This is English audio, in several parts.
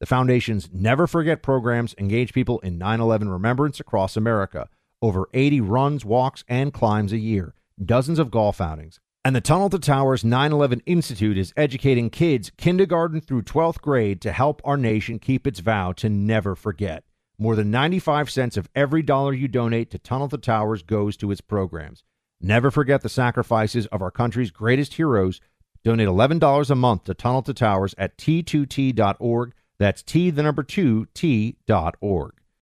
The Foundation's Never Forget programs engage people in 9 11 remembrance across America. Over 80 runs, walks, and climbs a year, dozens of golf outings. And the Tunnel to Towers 9 11 Institute is educating kids kindergarten through 12th grade to help our nation keep its vow to never forget. More than 95 cents of every dollar you donate to Tunnel to Towers goes to its programs. Never forget the sacrifices of our country's greatest heroes. Donate $11 a month to Tunnel to Towers at t2t.org that's T, the number two, T dot org.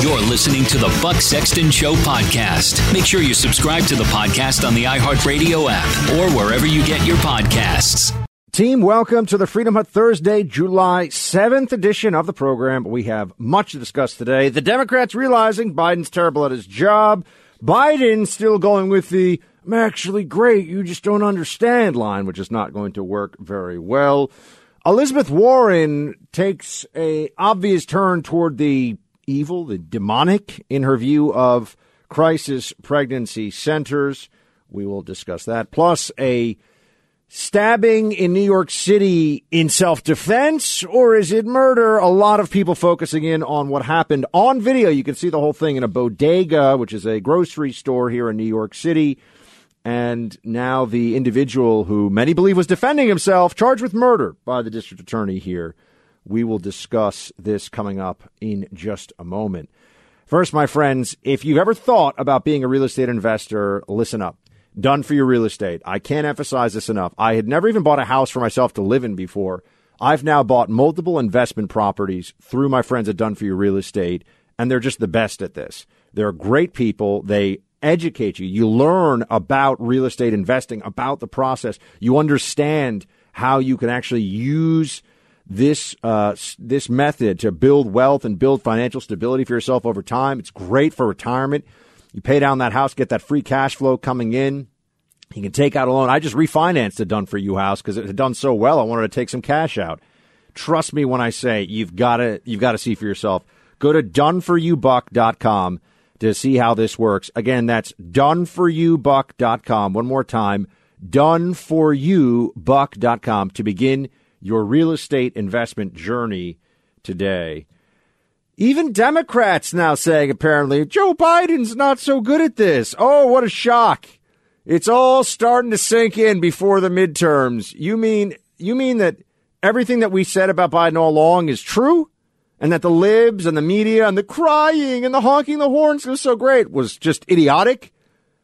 You're listening to the Buck Sexton Show podcast. Make sure you subscribe to the podcast on the iHeartRadio app or wherever you get your podcasts. Team, welcome to the Freedom Hut Thursday, July 7th edition of the program. We have much to discuss today. The Democrats realizing Biden's terrible at his job. Biden still going with the I'm actually great, you just don't understand line, which is not going to work very well. Elizabeth Warren takes a obvious turn toward the evil, the demonic in her view of crisis pregnancy centers. We will discuss that. Plus, a stabbing in New York City in self defense, or is it murder? A lot of people focusing in on what happened on video. You can see the whole thing in a bodega, which is a grocery store here in New York City. And now the individual who many believe was defending himself, charged with murder by the district attorney here we will discuss this coming up in just a moment. First, my friends, if you've ever thought about being a real estate investor, listen up. Done for your real estate. I can't emphasize this enough. I had never even bought a house for myself to live in before. I've now bought multiple investment properties through my friends at Done for Your Real Estate, and they're just the best at this. They're great people. They educate you. You learn about real estate investing, about the process. You understand how you can actually use – this uh, this method to build wealth and build financial stability for yourself over time. It's great for retirement. You pay down that house, get that free cash flow coming in. You can take out a loan. I just refinanced a done for you house because it had done so well. I wanted to take some cash out. Trust me when I say you've got to you've got to see for yourself. Go to doneforyoubuck.com to see how this works. Again, that's doneforyoubuck.com. One more time, doneforyoubuck.com to begin your real estate investment journey today. Even Democrats now saying apparently Joe Biden's not so good at this. Oh, what a shock. It's all starting to sink in before the midterms. You mean you mean that everything that we said about Biden all along is true? And that the libs and the media and the crying and the honking the horns was so great was just idiotic?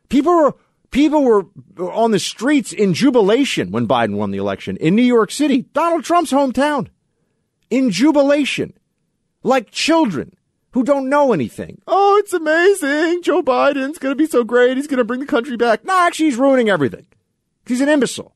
People were People were on the streets in jubilation when Biden won the election in New York City, Donald Trump's hometown. In jubilation. like children who don't know anything. Oh, it's amazing. Joe Biden's going to be so great. He's going to bring the country back. No, actually, he's ruining everything. He's an imbecile.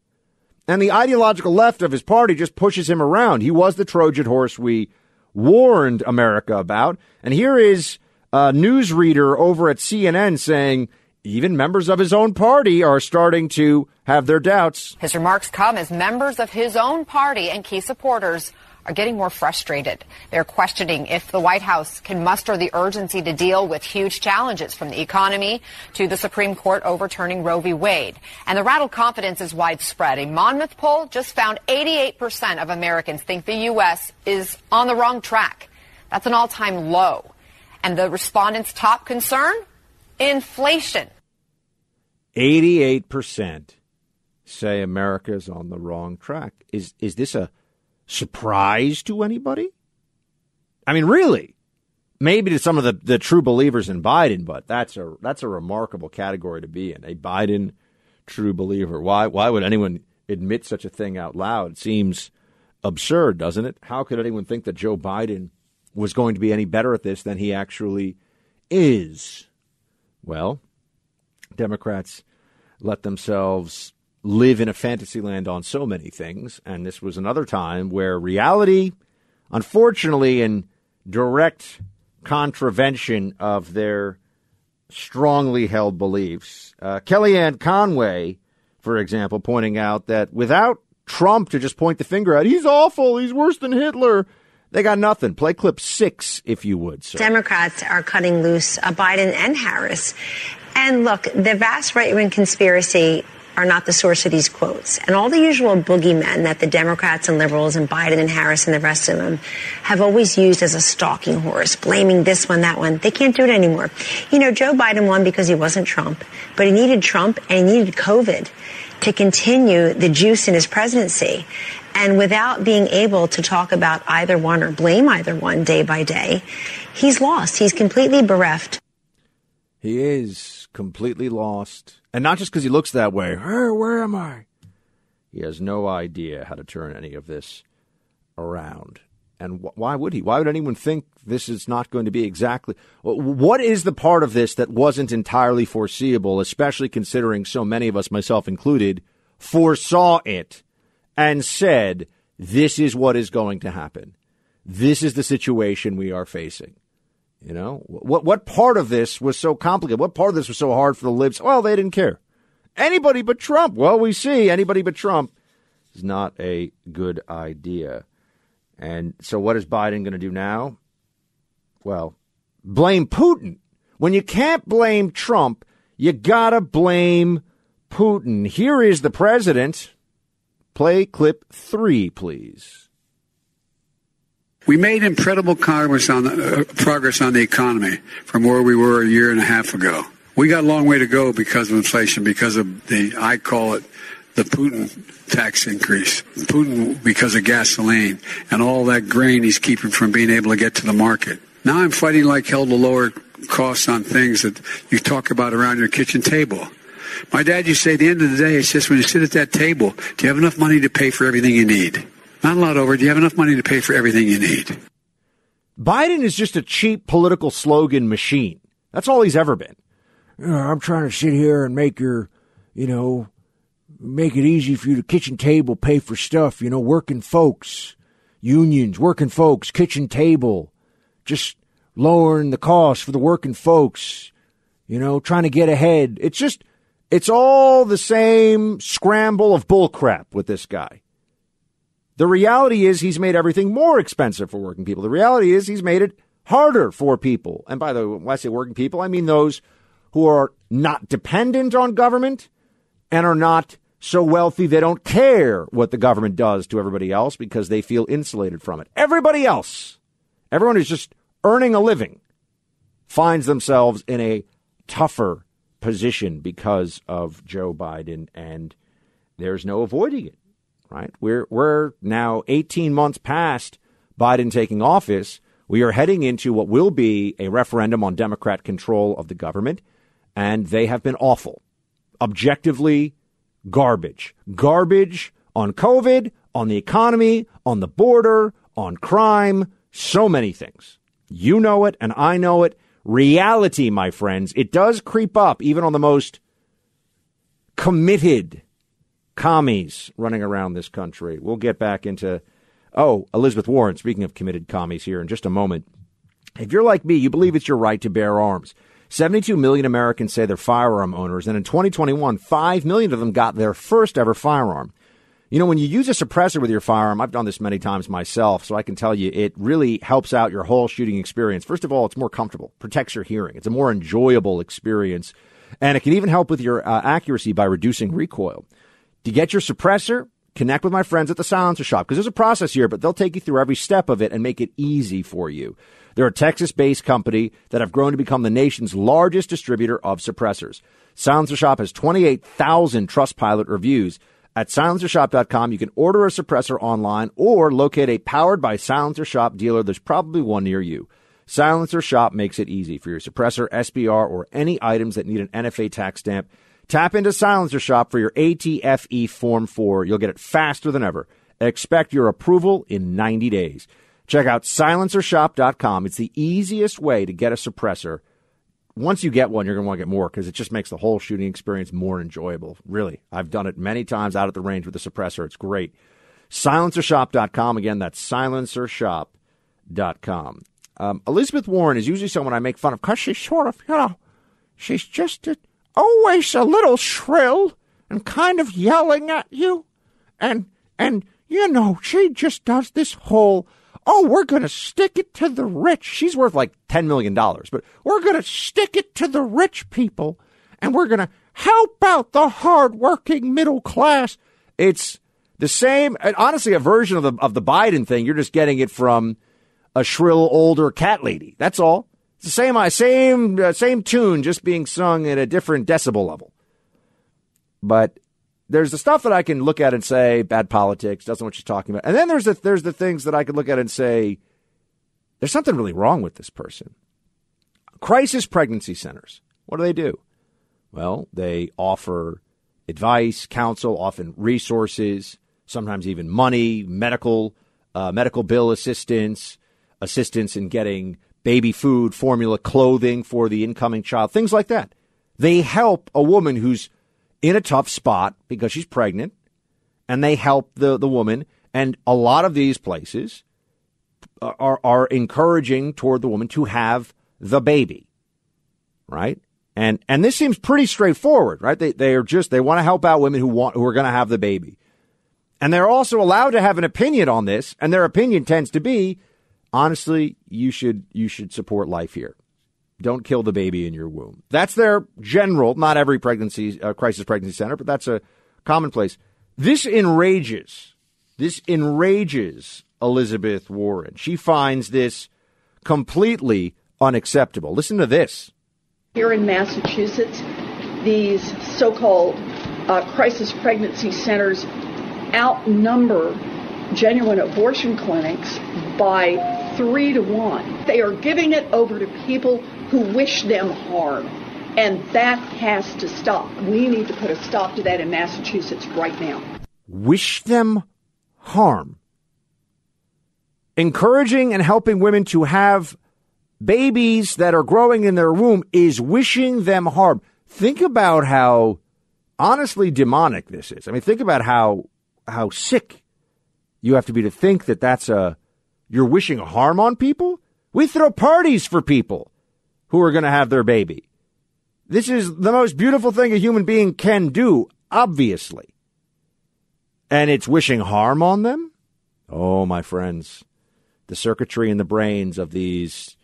And the ideological left of his party just pushes him around. He was the Trojan horse we warned America about. And here is a newsreader over at CNN saying even members of his own party are starting to have their doubts. His remarks come as members of his own party and key supporters are getting more frustrated. They're questioning if the White House can muster the urgency to deal with huge challenges from the economy to the Supreme Court overturning Roe v. Wade. And the rattled confidence is widespread. A Monmouth poll just found 88% of Americans think the U.S. is on the wrong track. That's an all-time low. And the respondents' top concern? Inflation. 88% say America is on the wrong track. Is is this a surprise to anybody? I mean, really? Maybe to some of the, the true believers in Biden, but that's a that's a remarkable category to be in. A Biden true believer. Why why would anyone admit such a thing out loud? It seems absurd, doesn't it? How could anyone think that Joe Biden was going to be any better at this than he actually is? Well, Democrats let themselves live in a fantasy land on so many things. And this was another time where reality, unfortunately, in direct contravention of their strongly held beliefs. Uh, Kellyanne Conway, for example, pointing out that without Trump to just point the finger out, he's awful, he's worse than Hitler. They got nothing. Play clip six, if you would, sir. Democrats are cutting loose uh, Biden and Harris. And look, the vast right wing conspiracy are not the source of these quotes. And all the usual boogeymen that the Democrats and liberals and Biden and Harris and the rest of them have always used as a stalking horse, blaming this one, that one. They can't do it anymore. You know, Joe Biden won because he wasn't Trump, but he needed Trump and he needed COVID to continue the juice in his presidency. And without being able to talk about either one or blame either one day by day, he's lost. He's completely bereft. He is completely lost. And not just because he looks that way. Hey, where am I? He has no idea how to turn any of this around. And wh- why would he? Why would anyone think this is not going to be exactly? What is the part of this that wasn't entirely foreseeable, especially considering so many of us, myself included, foresaw it and said, this is what is going to happen? This is the situation we are facing. You know, what what part of this was so complicated? What part of this was so hard for the libs? Well, they didn't care. Anybody but Trump. Well, we see anybody but Trump is not a good idea. And so, what is Biden going to do now? Well, blame Putin. When you can't blame Trump, you gotta blame Putin. Here is the president. Play clip three, please. We made incredible progress on the, uh, progress on the economy from where we were a year and a half ago. We got a long way to go because of inflation, because of the I call it the Putin tax increase. Putin because of gasoline and all that grain he's keeping from being able to get to the market. Now I'm fighting like hell to lower costs on things that you talk about around your kitchen table. My dad used to say at the end of the day, it's just when you sit at that table, do you have enough money to pay for everything you need? Not a lot over. Do you have enough money to pay for everything you need? Biden is just a cheap political slogan machine. That's all he's ever been. You know, I'm trying to sit here and make your, you know, make it easy for you to kitchen table pay for stuff, you know, working folks, unions, working folks, kitchen table, just lowering the cost for the working folks, you know, trying to get ahead. It's just, it's all the same scramble of bullcrap with this guy. The reality is he's made everything more expensive for working people. The reality is he's made it harder for people. And by the way, when I say working people, I mean those who are not dependent on government and are not so wealthy they don't care what the government does to everybody else because they feel insulated from it. Everybody else, everyone who's just earning a living, finds themselves in a tougher position because of Joe Biden, and there's no avoiding it right? We're we're now 18 months past Biden taking office. We are heading into what will be a referendum on Democrat control of the government, and they have been awful. Objectively garbage. Garbage on COVID, on the economy, on the border, on crime, so many things. You know it, and I know it. Reality, my friends, it does creep up even on the most committed commies running around this country. We'll get back into, oh, Elizabeth Warren, speaking of committed commies here in just a moment. If you're like me, you believe it's your right to bear arms. 72 million Americans say they're firearm owners, and in 2021, 5 million of them got their first ever firearm. You know, when you use a suppressor with your firearm, I've done this many times myself, so I can tell you it really helps out your whole shooting experience. First of all, it's more comfortable, protects your hearing. It's a more enjoyable experience, and it can even help with your uh, accuracy by reducing recoil. To get your suppressor, connect with my friends at the Silencer Shop because there's a process here, but they'll take you through every step of it and make it easy for you. They're a Texas based company that have grown to become the nation's largest distributor of suppressors. Silencer Shop has 28,000 Trustpilot reviews. At silencershop.com, you can order a suppressor online or locate a powered by Silencer Shop dealer. There's probably one near you. Silencer Shop makes it easy for your suppressor, SBR, or any items that need an NFA tax stamp. Tap into Silencer Shop for your ATFE Form 4. You'll get it faster than ever. Expect your approval in 90 days. Check out silencershop.com. It's the easiest way to get a suppressor. Once you get one, you're going to want to get more because it just makes the whole shooting experience more enjoyable. Really. I've done it many times out at the range with a suppressor. It's great. Silencershop.com. Again, that's silencershop.com. Um, Elizabeth Warren is usually someone I make fun of because she's sort of, you know, she's just a, always a little shrill and kind of yelling at you. And, and, you know, she just does this whole, oh, we're going to stick it to the rich. She's worth like $10 million, but we're going to stick it to the rich people and we're going to help out the hardworking middle class. It's the same, honestly, a version of the, of the Biden thing. You're just getting it from a shrill older cat lady. That's all. It's the same, uh, same, uh, same tune, just being sung at a different decibel level. But there's the stuff that I can look at and say bad politics, doesn't know what she's talking about, and then there's the there's the things that I could look at and say there's something really wrong with this person. Crisis pregnancy centers. What do they do? Well, they offer advice, counsel, often resources, sometimes even money, medical uh, medical bill assistance, assistance in getting baby food, formula, clothing for the incoming child, things like that. They help a woman who's in a tough spot because she's pregnant, and they help the, the woman. And a lot of these places are, are encouraging toward the woman to have the baby, right? And and this seems pretty straightforward, right? They they are just they want to help out women who want who are going to have the baby. And they're also allowed to have an opinion on this, and their opinion tends to be honestly, you should you should support life here. Don't kill the baby in your womb. That's their general, not every pregnancy uh, crisis pregnancy center, but that's a commonplace. This enrages this enrages Elizabeth Warren. She finds this completely unacceptable. Listen to this. Here in Massachusetts, these so-called uh, crisis pregnancy centers outnumber genuine abortion clinics by three to one. They are giving it over to people who wish them harm. And that has to stop. We need to put a stop to that in Massachusetts right now. Wish them harm. Encouraging and helping women to have babies that are growing in their womb is wishing them harm. Think about how honestly demonic this is. I mean, think about how how sick you have to be to think that that's a you're wishing harm on people. We throw parties for people who are going to have their baby. This is the most beautiful thing a human being can do, obviously. And it's wishing harm on them? Oh, my friends, the circuitry in the brains of these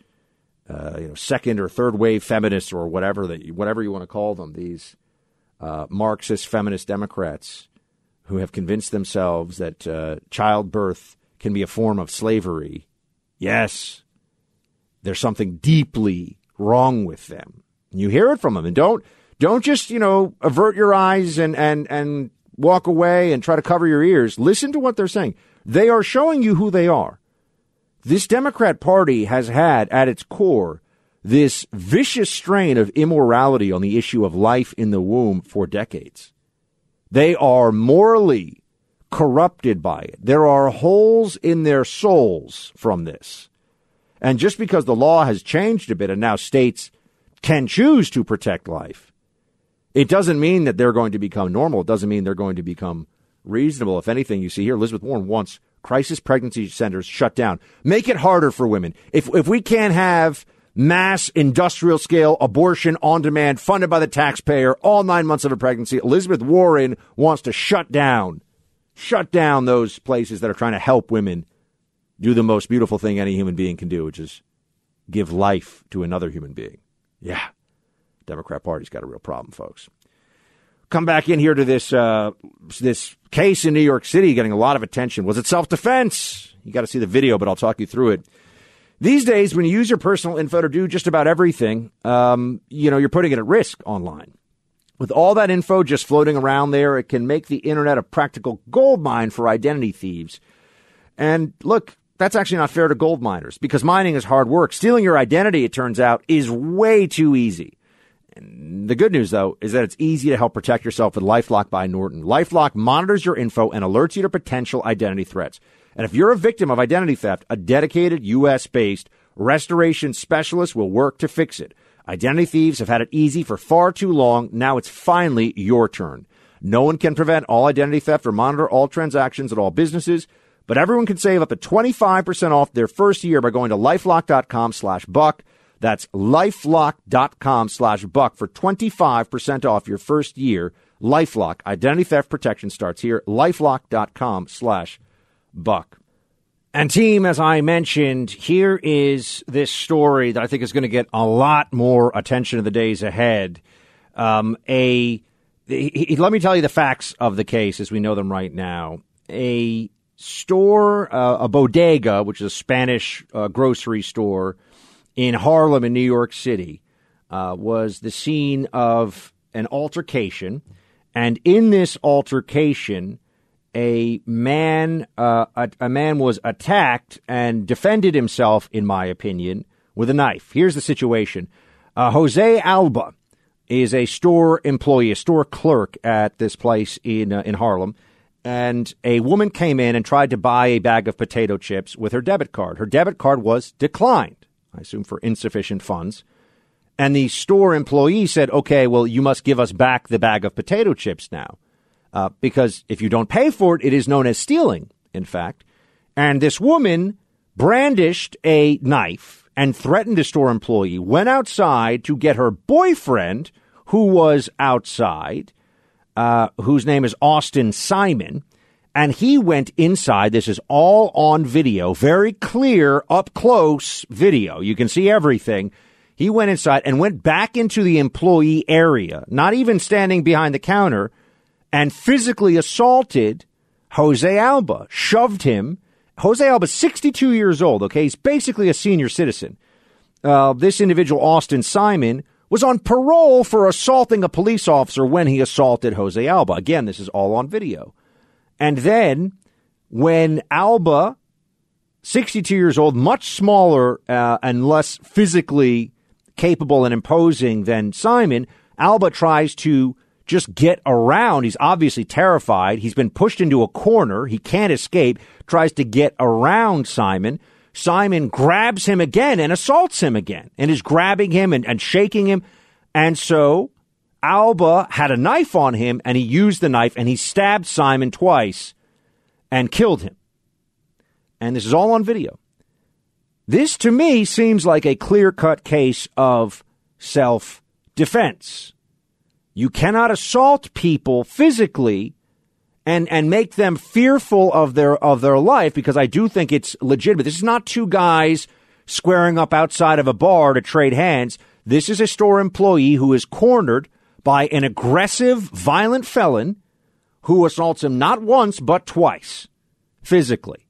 uh, you know, second or third wave feminists or whatever that you, whatever you want to call them, these uh, Marxist feminist Democrats who have convinced themselves that uh, childbirth can be a form of slavery. Yes, there's something deeply wrong with them. You hear it from them, and don't don't just you know avert your eyes and and and walk away and try to cover your ears. Listen to what they're saying. They are showing you who they are. This Democrat Party has had at its core this vicious strain of immorality on the issue of life in the womb for decades. They are morally corrupted by it. There are holes in their souls from this. And just because the law has changed a bit and now states can choose to protect life, it doesn't mean that they're going to become normal. It doesn't mean they're going to become reasonable. If anything, you see here, Elizabeth Warren wants crisis pregnancy centers shut down. Make it harder for women. If, if we can't have mass industrial scale abortion on demand funded by the taxpayer all nine months of a pregnancy, Elizabeth Warren wants to shut down, shut down those places that are trying to help women do the most beautiful thing any human being can do, which is give life to another human being. Yeah. Democrat Party's got a real problem, folks. Come back in here to this uh, this case in New York City getting a lot of attention. Was it self defense? You got to see the video, but I'll talk you through it. These days, when you use your personal info to do just about everything, um, you know you're putting it at risk online. With all that info just floating around there, it can make the internet a practical gold mine for identity thieves. And look, that's actually not fair to gold miners because mining is hard work. Stealing your identity, it turns out, is way too easy. And the good news, though, is that it's easy to help protect yourself with Lifelock by Norton. Lifelock monitors your info and alerts you to potential identity threats. And if you're a victim of identity theft, a dedicated U.S. based restoration specialist will work to fix it. Identity thieves have had it easy for far too long. Now it's finally your turn. No one can prevent all identity theft or monitor all transactions at all businesses, but everyone can save up to 25% off their first year by going to lifelock.com slash buck. That's lifelock.com slash buck for 25% off your first year. Lifelock, identity theft protection starts here. Lifelock.com slash buck. And team, as I mentioned, here is this story that I think is going to get a lot more attention in the days ahead. Um, a he, he, let me tell you the facts of the case as we know them right now. A store, uh, a bodega, which is a Spanish uh, grocery store in Harlem in New York City, uh, was the scene of an altercation. And in this altercation, a man uh, a, a, man was attacked and defended himself, in my opinion, with a knife. Here's the situation: uh, Jose Alba is a store employee, a store clerk at this place in uh, in Harlem, and a woman came in and tried to buy a bag of potato chips with her debit card. Her debit card was declined, I assume for insufficient funds. And the store employee said, "Okay, well, you must give us back the bag of potato chips now." Uh, because if you don't pay for it, it is known as stealing, in fact. And this woman brandished a knife and threatened a store employee, went outside to get her boyfriend, who was outside, uh, whose name is Austin Simon, and he went inside. This is all on video, very clear, up close video. You can see everything. He went inside and went back into the employee area, not even standing behind the counter and physically assaulted Jose Alba, shoved him. Jose Alba, 62 years old, okay? He's basically a senior citizen. Uh, this individual, Austin Simon, was on parole for assaulting a police officer when he assaulted Jose Alba. Again, this is all on video. And then when Alba, 62 years old, much smaller uh, and less physically capable and imposing than Simon, Alba tries to just get around. He's obviously terrified. He's been pushed into a corner. He can't escape, tries to get around Simon. Simon grabs him again and assaults him again and is grabbing him and, and shaking him. And so Alba had a knife on him and he used the knife and he stabbed Simon twice and killed him. And this is all on video. This to me seems like a clear cut case of self defense. You cannot assault people physically and and make them fearful of their of their life because I do think it's legitimate. This is not two guys squaring up outside of a bar to trade hands. This is a store employee who is cornered by an aggressive, violent felon who assaults him not once but twice physically.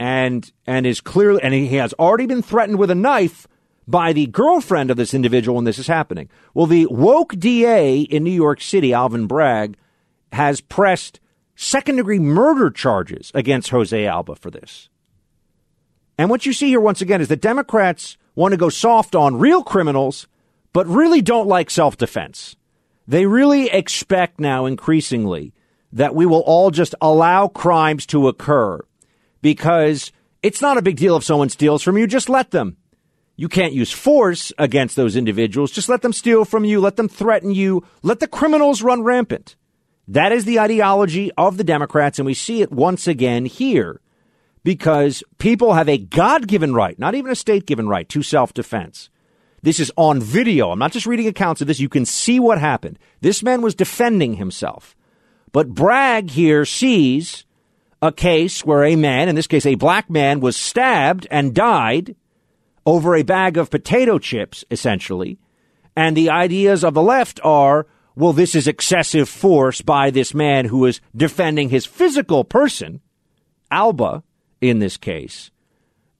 And and is clearly and he has already been threatened with a knife by the girlfriend of this individual when this is happening. Well, the woke DA in New York City, Alvin Bragg, has pressed second degree murder charges against Jose Alba for this. And what you see here once again is that Democrats want to go soft on real criminals, but really don't like self defense. They really expect now increasingly that we will all just allow crimes to occur because It's not a big deal if someone steals from you, just let them. You can't use force against those individuals. Just let them steal from you. Let them threaten you. Let the criminals run rampant. That is the ideology of the Democrats, and we see it once again here because people have a God given right, not even a state given right, to self defense. This is on video. I'm not just reading accounts of this. You can see what happened. This man was defending himself. But Bragg here sees a case where a man, in this case a black man, was stabbed and died over a bag of potato chips, essentially. And the ideas of the left are well, this is excessive force by this man who is defending his physical person, Alba, in this case.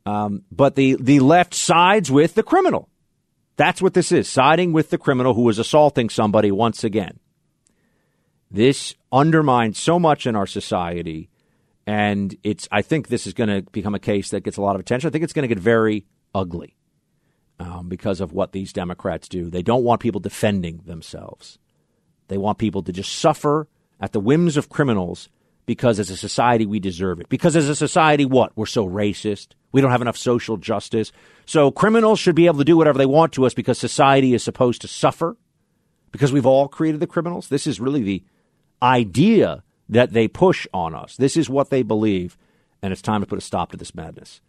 Um, but the, the left sides with the criminal. That's what this is siding with the criminal who is assaulting somebody once again. This undermines so much in our society. And it's, I think this is going to become a case that gets a lot of attention. I think it's going to get very ugly um, because of what these Democrats do. They don't want people defending themselves. They want people to just suffer at the whims of criminals because as a society we deserve it. Because as a society, what? We're so racist. We don't have enough social justice. So criminals should be able to do whatever they want to us because society is supposed to suffer because we've all created the criminals. This is really the idea that they push on us. This is what they believe, and it's time to put a stop to this madness.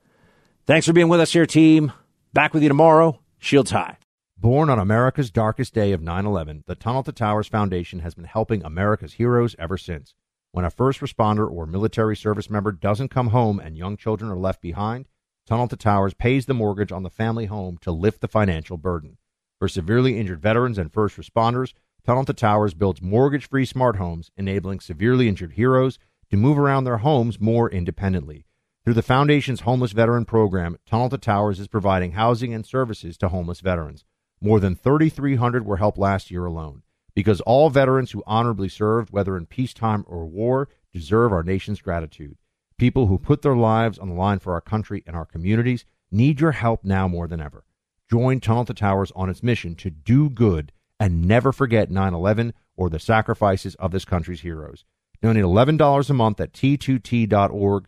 Thanks for being with us here, team. Back with you tomorrow. Shields high. Born on America's darkest day of 9 11, the Tunnel to Towers Foundation has been helping America's heroes ever since. When a first responder or military service member doesn't come home and young children are left behind, Tunnel to Towers pays the mortgage on the family home to lift the financial burden. For severely injured veterans and first responders, Tunnel to Towers builds mortgage free smart homes, enabling severely injured heroes to move around their homes more independently. Through the Foundation's Homeless Veteran Program, Tunnel to Towers is providing housing and services to homeless veterans. More than 3,300 were helped last year alone. Because all veterans who honorably served, whether in peacetime or war, deserve our nation's gratitude. People who put their lives on the line for our country and our communities need your help now more than ever. Join Tunnel to Towers on its mission to do good and never forget 9 11 or the sacrifices of this country's heroes. Donate $11 a month at t2t.org.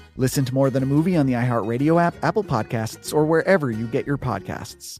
Listen to More Than a Movie on the iHeartRadio app, Apple Podcasts, or wherever you get your podcasts.